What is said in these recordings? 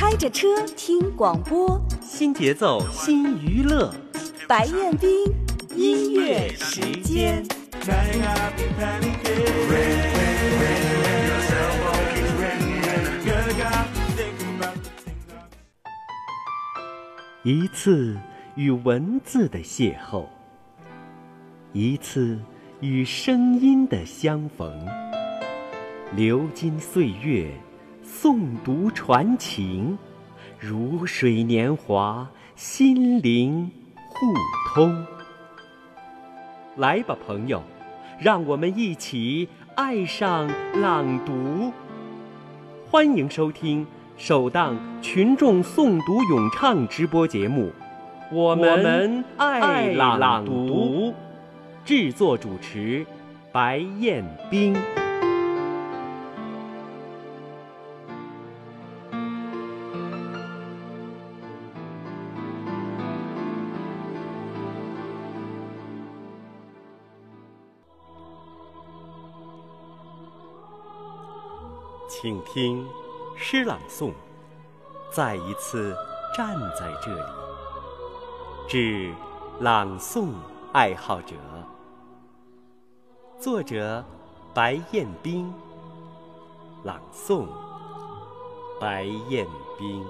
开着车听广播，新节奏新娱乐，白彦斌音乐时间。一次与文字的邂逅，一次与声音的相逢。流金岁月，诵读传情，如水年华，心灵互通。来吧，朋友，让我们一起爱上朗读。欢迎收听。首档群众诵读咏唱直播节目，我们爱朗读，制作主持白彦冰。请听。诗朗诵，再一次站在这里，致朗诵爱好者。作者：白彦冰。朗诵：白彦冰。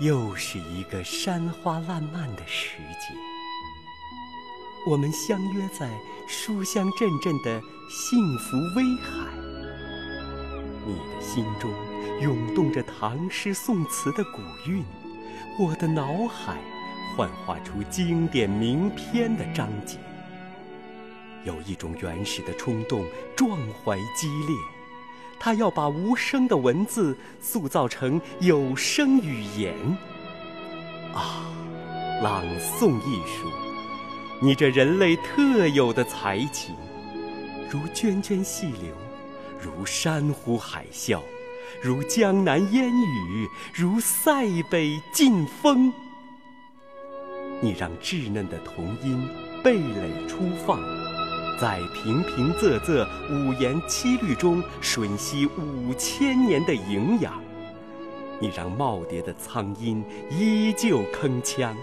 又是一个山花烂漫的时节，我们相约在书香阵阵的幸福威海。你的心中涌动着唐诗宋词的古韵，我的脑海幻化出经典名篇的章节。有一种原始的冲动，壮怀激烈。他要把无声的文字塑造成有声语言。啊，朗诵艺术，你这人类特有的才情，如涓涓细流，如山呼海啸，如江南烟雨，如塞北劲风。你让稚嫩的童音蓓蕾初放。在平平仄仄、五言七律中吮吸五千年的营养，你让耄耋的苍鹰依旧铿锵，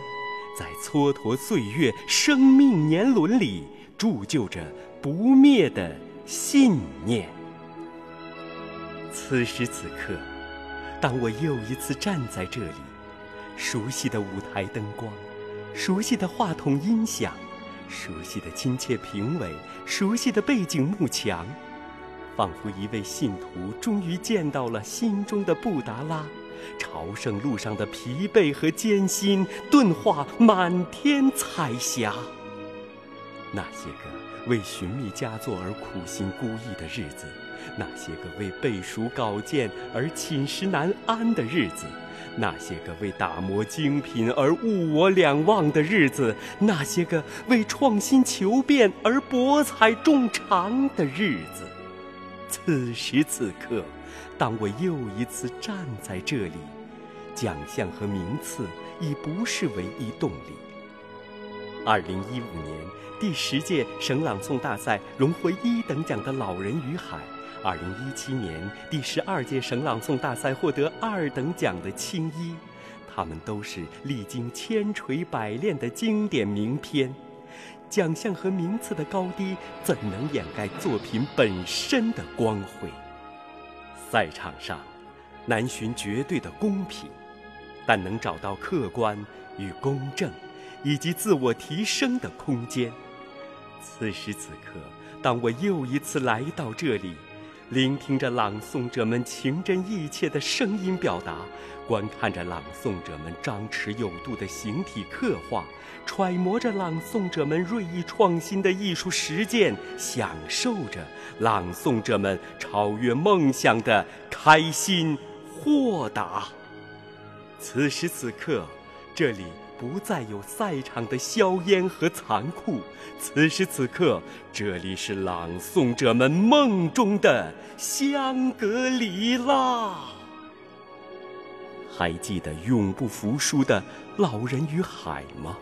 在蹉跎岁月、生命年轮里铸就着不灭的信念。此时此刻，当我又一次站在这里，熟悉的舞台灯光，熟悉的话筒音响。熟悉的亲切评委，熟悉的背景幕墙，仿佛一位信徒终于见到了心中的布达拉。朝圣路上的疲惫和艰辛，顿化满天彩霞。那些个为寻觅佳作而苦心孤诣的日子，那些个为背熟稿件而寝食难安的日子。那些个为打磨精品而物我两忘的日子，那些个为创新求变而博采众长的日子，此时此刻，当我又一次站在这里，奖项和名次已不是唯一动力。二零一五年第十届省朗诵大赛荣获一等奖的《老人与海》。二零一七年第十二届省朗诵大赛获得二等奖的《青衣》，他们都是历经千锤百炼的经典名篇。奖项和名次的高低，怎能掩盖作品本身的光辉？赛场上难寻绝对的公平，但能找到客观与公正，以及自我提升的空间。此时此刻，当我又一次来到这里。聆听着朗诵者们情真意切的声音表达，观看着朗诵者们张弛有度的形体刻画，揣摩着朗诵者们锐意创新的艺术实践，享受着朗诵者们超越梦想的开心豁达。此时此刻，这里。不再有赛场的硝烟和残酷。此时此刻，这里是朗诵者们梦中的香格里拉。还记得永不服输的老人与海吗？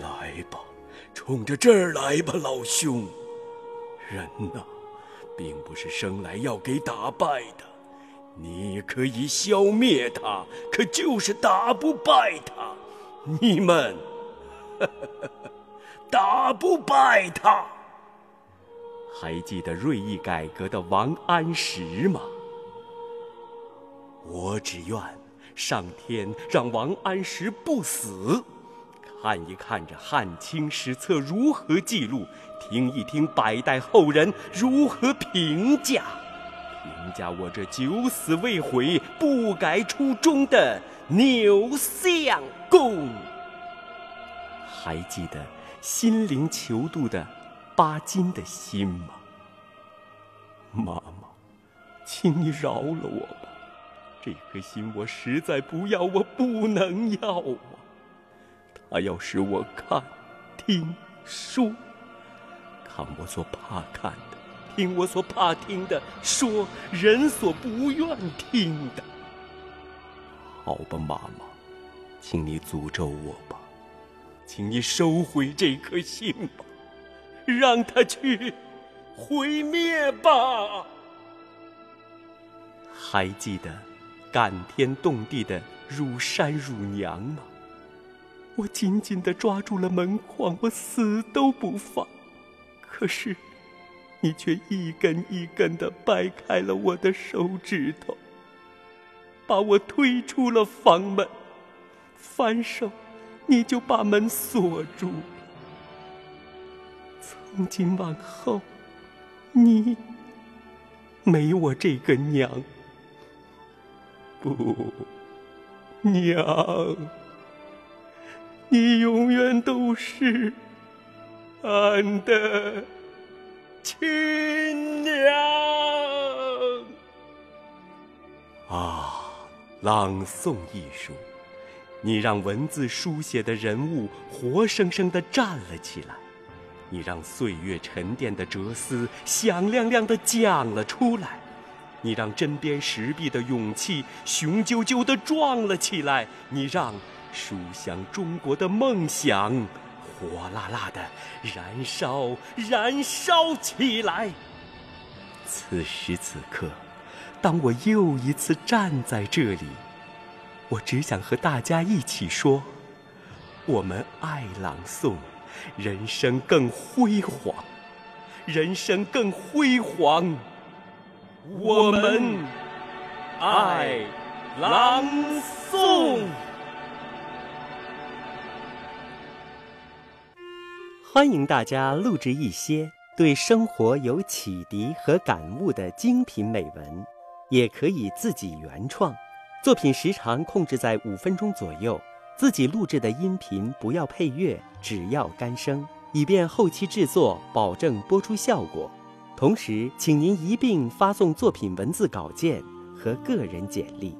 来吧，冲着这儿来吧，老兄。人呐，并不是生来要给打败的。你可以消灭他，可就是打不败他。你们呵呵，打不败他。还记得锐意改革的王安石吗？我只愿上天让王安石不死，看一看这汉清史册如何记录，听一听百代后人如何评价。评价我这九死未悔、不改初衷的牛相公，还记得心灵求渡的巴金的心吗？妈妈，请你饶了我吧，这颗心我实在不要，我不能要啊！他要使我看、听、说，看我所怕看的。听我所怕听的，说人所不愿听的。好吧，妈妈，请你诅咒我吧，请你收回这颗心吧，让它去毁灭吧。还记得感天动地的乳山乳娘吗？我紧紧地抓住了门框，我死都不放。可是。你却一根一根的掰开了我的手指头，把我推出了房门。反手，你就把门锁住。从今往后，你没我这个娘。不，娘，你永远都是俺的。亲娘啊！朗诵艺术，你让文字书写的人物活生生的站了起来，你让岁月沉淀的哲思响亮亮的讲了出来，你让针砭时弊的勇气雄赳赳的壮了起来，你让书香中国的梦想。火辣辣的燃烧，燃烧起来！此时此刻，当我又一次站在这里，我只想和大家一起说：我们爱朗诵，人生更辉煌，人生更辉煌。我们爱朗诵。欢迎大家录制一些对生活有启迪和感悟的精品美文，也可以自己原创。作品时长控制在五分钟左右，自己录制的音频不要配乐，只要干声，以便后期制作保证播出效果。同时，请您一并发送作品文字稿件和个人简历。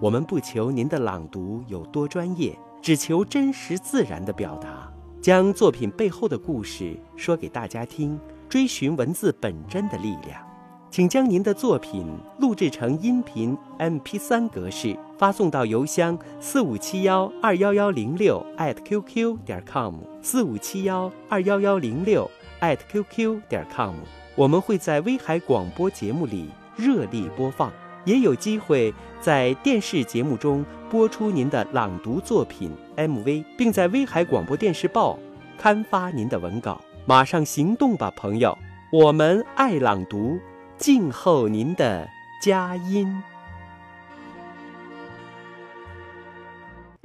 我们不求您的朗读有多专业，只求真实自然的表达。将作品背后的故事说给大家听，追寻文字本真的力量。请将您的作品录制成音频 MP3 格式，发送到邮箱四五七幺二幺幺零六 @QQ 点 com 四五七幺二幺幺零六 @QQ 点 com。我们会在威海广播节目里热力播放，也有机会在电视节目中播出您的朗读作品。MV，并在威海广播电视报刊发您的文稿，马上行动吧，朋友！我们爱朗读，静候您的佳音。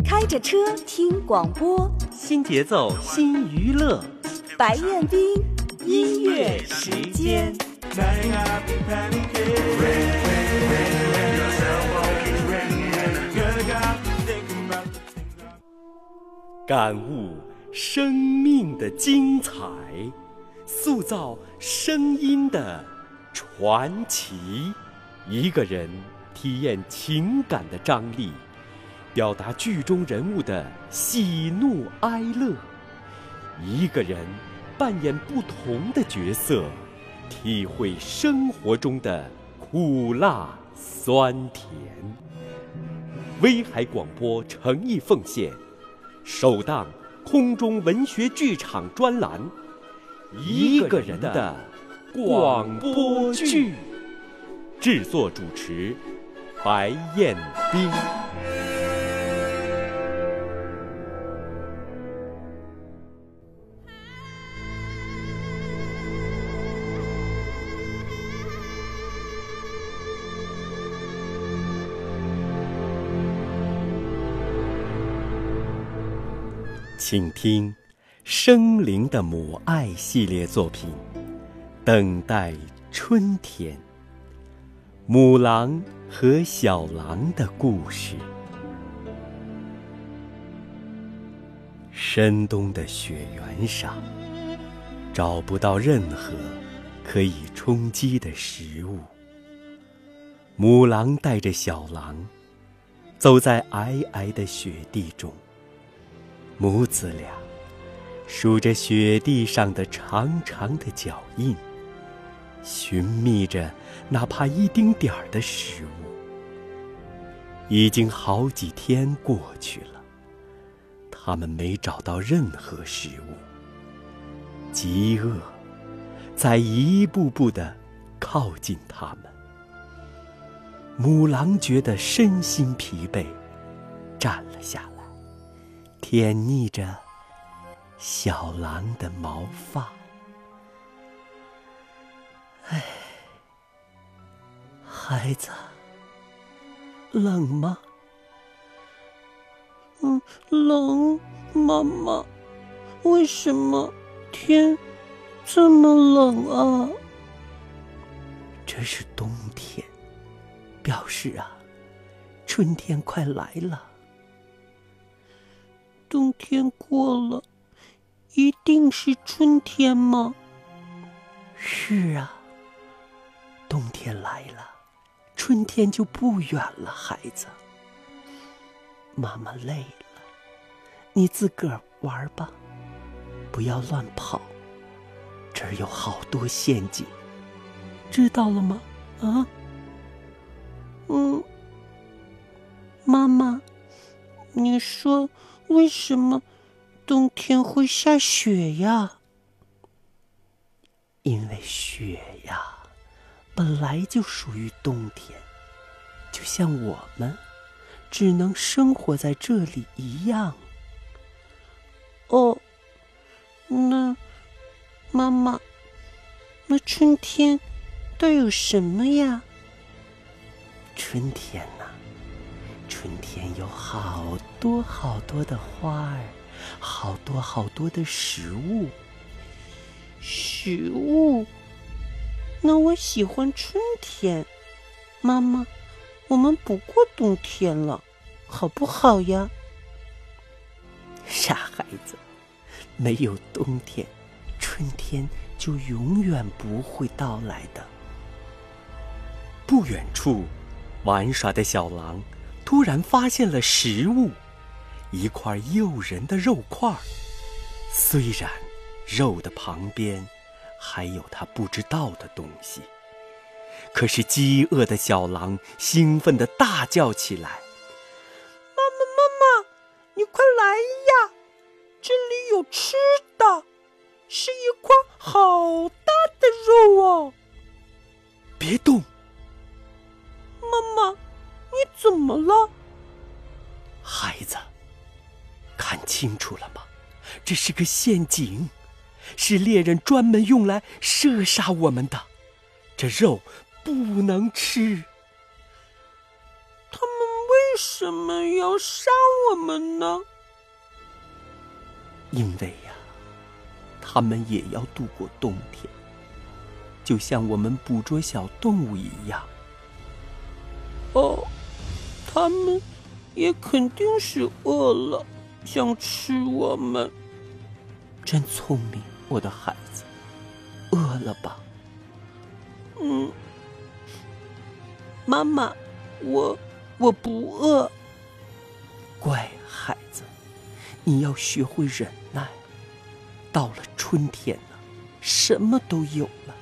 开着车听广播，新节奏新娱乐，白彦斌音乐时间。感悟生命的精彩，塑造声音的传奇。一个人体验情感的张力，表达剧中人物的喜怒哀乐。一个人扮演不同的角色，体会生活中的苦辣酸甜。威海广播诚意奉献。首档空中文学剧场专栏，一个人的广播剧，制作主持白彦斌。请听《生灵的母爱》系列作品《等待春天》，母狼和小狼的故事。深冬的雪原上，找不到任何可以充饥的食物。母狼带着小狼，走在皑皑的雪地中。母子俩数着雪地上的长长的脚印，寻觅着哪怕一丁点儿的食物。已经好几天过去了，他们没找到任何食物。饥饿在一步步的靠近他们。母狼觉得身心疲惫，站了下来。舔腻着小狼的毛发，哎，孩子，冷吗？嗯，冷，妈妈。为什么天这么冷啊？这是冬天，表示啊，春天快来了。冬天过了，一定是春天吗？是啊，冬天来了，春天就不远了。孩子，妈妈累了，你自个儿玩吧，不要乱跑。这儿有好多陷阱，知道了吗？啊？嗯，妈妈，你说。为什么冬天会下雪呀？因为雪呀，本来就属于冬天，就像我们只能生活在这里一样。哦，那妈妈，那春天都有什么呀？春天呐？春天有好多好多的花儿，好多好多的食物。食物？那我喜欢春天。妈妈，我们不过冬天了，好不好呀？傻孩子，没有冬天，春天就永远不会到来的。不远处，玩耍的小狼。突然发现了食物，一块诱人的肉块。虽然肉的旁边还有他不知道的东西，可是饥饿的小狼兴奋地大叫起来：“妈妈，妈妈，你快来呀！这里有吃的，是一块好大的肉哦！别动，妈妈。”你怎么了，孩子？看清楚了吗？这是个陷阱，是猎人专门用来射杀我们的。这肉不能吃。他们为什么要杀我们呢？因为呀，他们也要度过冬天，就像我们捕捉小动物一样。哦。他们也肯定是饿了，想吃我们。真聪明，我的孩子。饿了吧？嗯。妈妈，我我不饿。乖孩子，你要学会忍耐。到了春天了，什么都有了，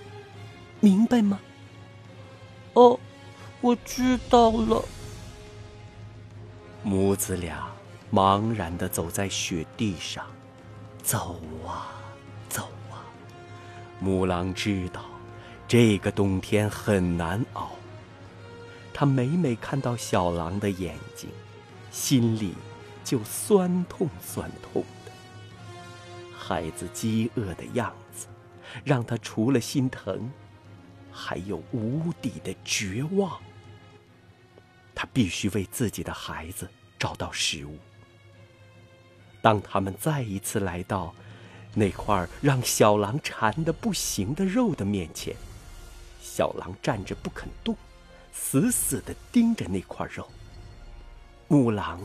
明白吗？哦，我知道了。母子俩茫然的走在雪地上，走啊，母狼知道这个冬天很难熬。它每每看到小狼的眼睛，心里就酸痛酸痛的。孩子饥饿的样子，让他除了心疼，还有无底的绝望。他必须为自己的孩子找到食物。当他们再一次来到那块让小狼馋得不行的肉的面前，小狼站着不肯动，死死地盯着那块肉。母狼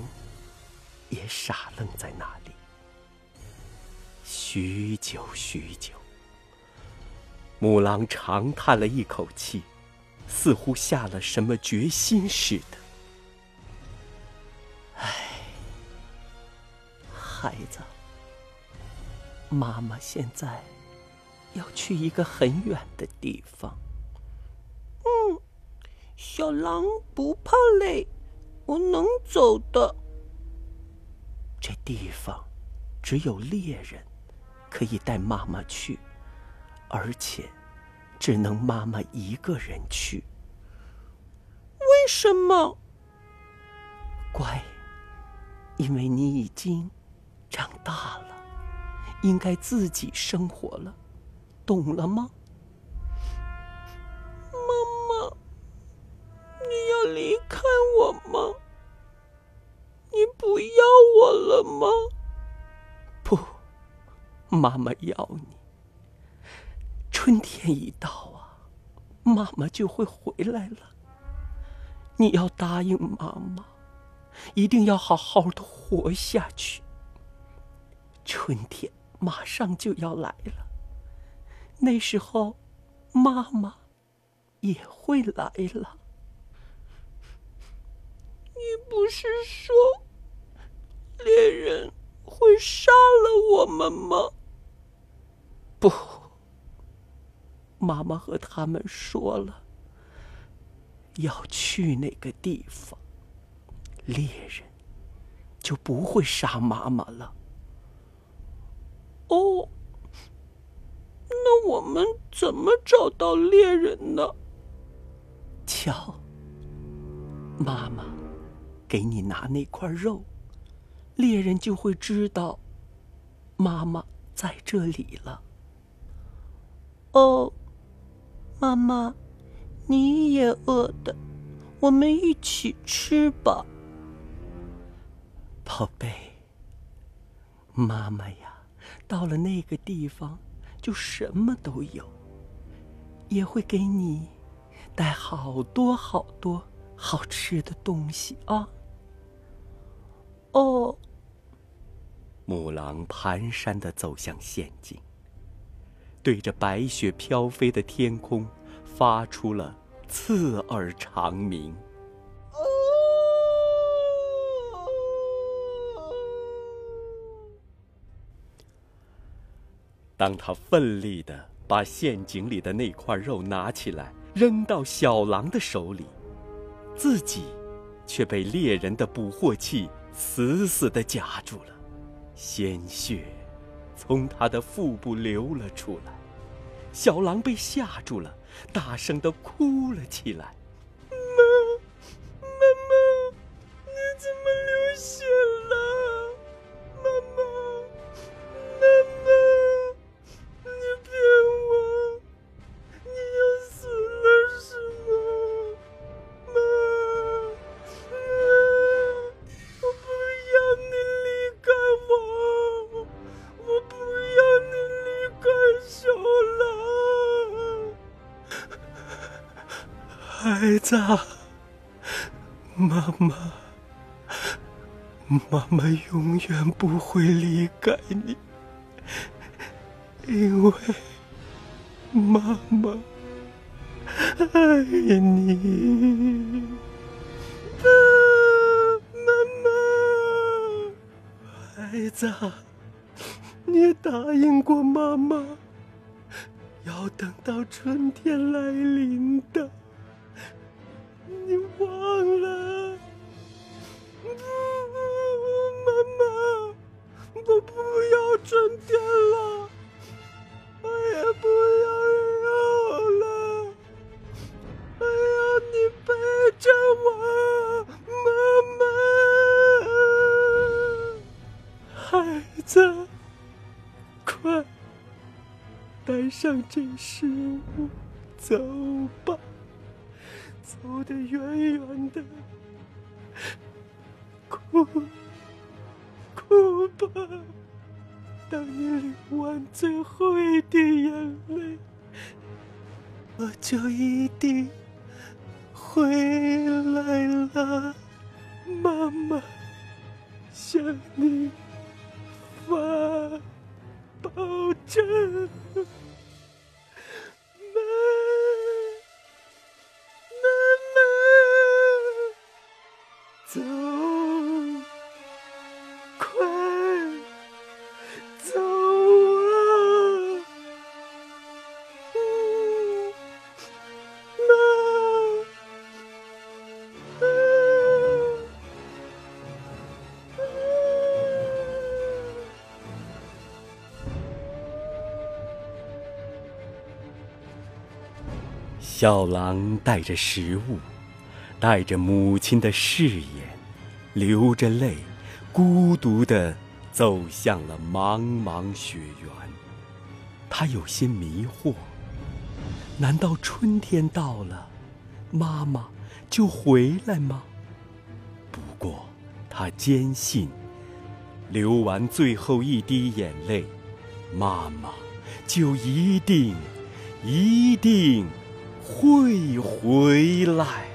也傻愣在那里。许久许久，母狼长叹了一口气，似乎下了什么决心似的。唉孩子，妈妈现在要去一个很远的地方。嗯，小狼不怕累，我能走的。这地方只有猎人可以带妈妈去，而且只能妈妈一个人去。为什么？乖，因为你已经。长大了，应该自己生活了，懂了吗？妈妈，你要离开我吗？你不要我了吗？不，妈妈要你。春天一到啊，妈妈就会回来了。你要答应妈妈，一定要好好的活下去。春天马上就要来了，那时候，妈妈也会来了。你不是说猎人会杀了我们吗？不，妈妈和他们说了，要去那个地方，猎人就不会杀妈妈了。哦，那我们怎么找到猎人呢？瞧，妈妈给你拿那块肉，猎人就会知道妈妈在这里了。哦，妈妈，你也饿的，我们一起吃吧，宝贝，妈妈呀。到了那个地方，就什么都有，也会给你带好多好多好吃的东西啊！哦，母狼蹒跚的走向陷阱，对着白雪飘飞的天空，发出了刺耳长鸣。当他奋力的把陷阱里的那块肉拿起来，扔到小狼的手里，自己却被猎人的捕获器死死的夹住了，鲜血从他的腹部流了出来，小狼被吓住了，大声的哭了起来。子，妈妈，妈妈永远不会离开你，因为妈妈爱你。妈妈，孩子，你答应过妈妈，要等到春天来临的。你忘了妈妈我不要春天了我也不要肉了我要你陪着我妈妈孩子快带上这食物走吧走得远远的，哭哭吧。当你流完最后一滴眼泪，我就一定回来了，妈妈向你发保证。小狼带着食物，带着母亲的誓言，流着泪，孤独地走向了茫茫雪原。他有些迷惑：难道春天到了，妈妈就回来吗？不过，他坚信，流完最后一滴眼泪，妈妈就一定，一定。会回来。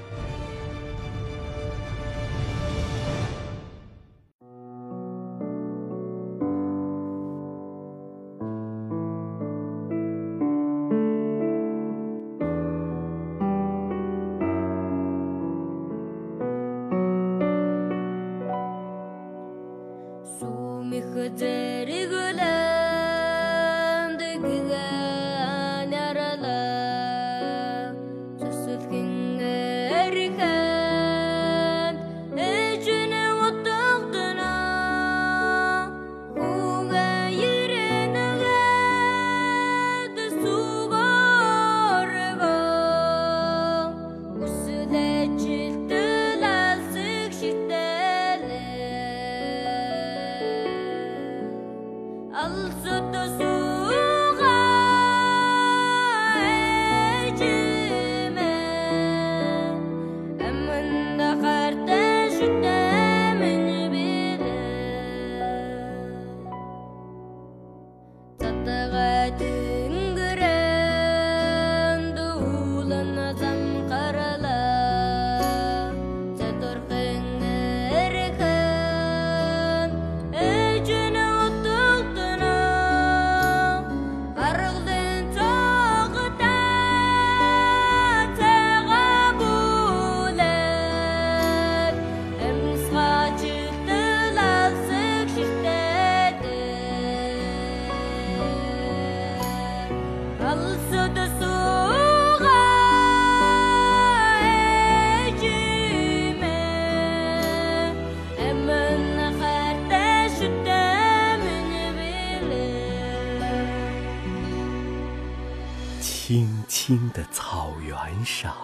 青的草原上，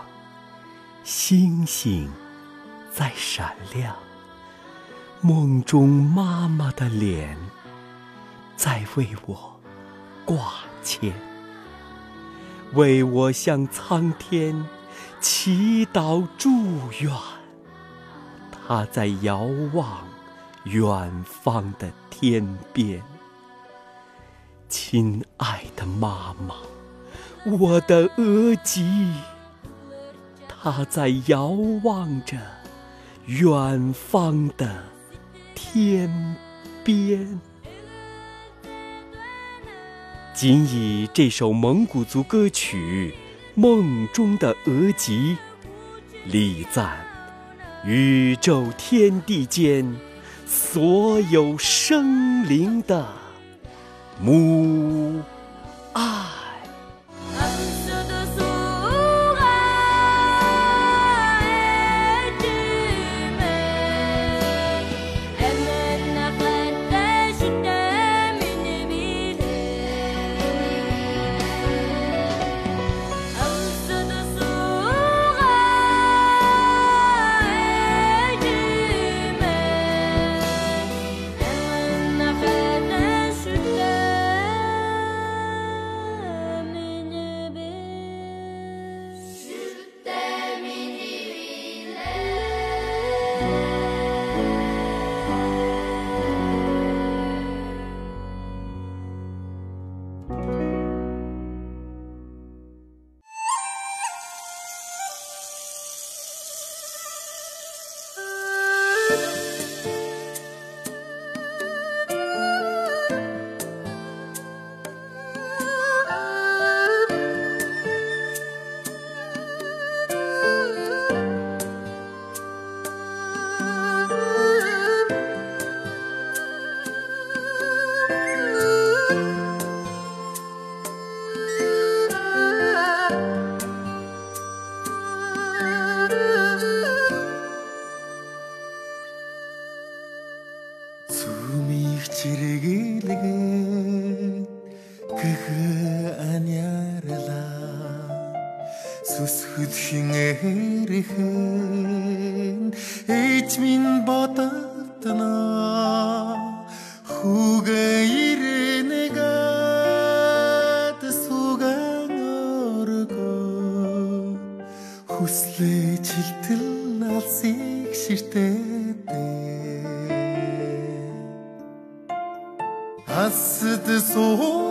星星在闪亮。梦中妈妈的脸在为我挂牵，为我向苍天祈祷祝愿。她在遥望远方的天边，亲爱的妈妈。我的额吉，他在遥望着远方的天边。仅以这首蒙古族歌曲《梦中的额吉》，礼赞宇宙天地间所有生灵的母爱。there. сүсгэл хинээрхэн ээж минь бодогдно. Хүүгээ ирэнэгэд сүгэн өргө хүслээ жилтэл алсыг ширтээдээ Асд суу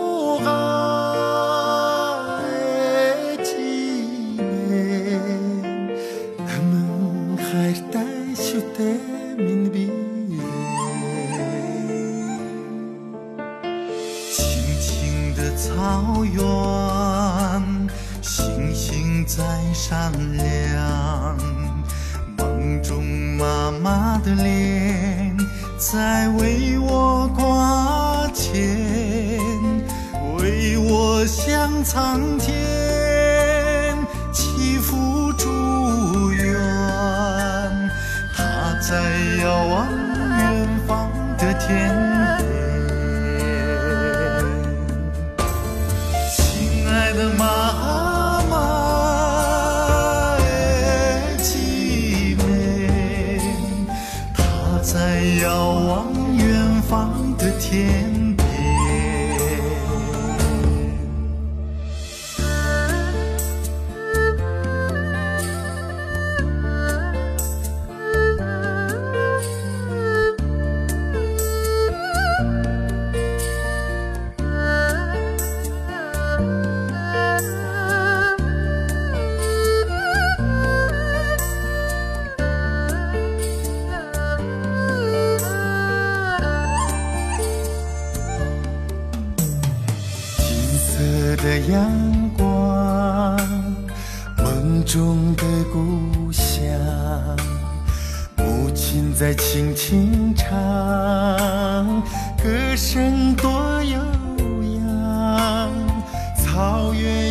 你我像苍天。的阳光梦中的故乡母亲在轻轻唱歌声多悠扬草原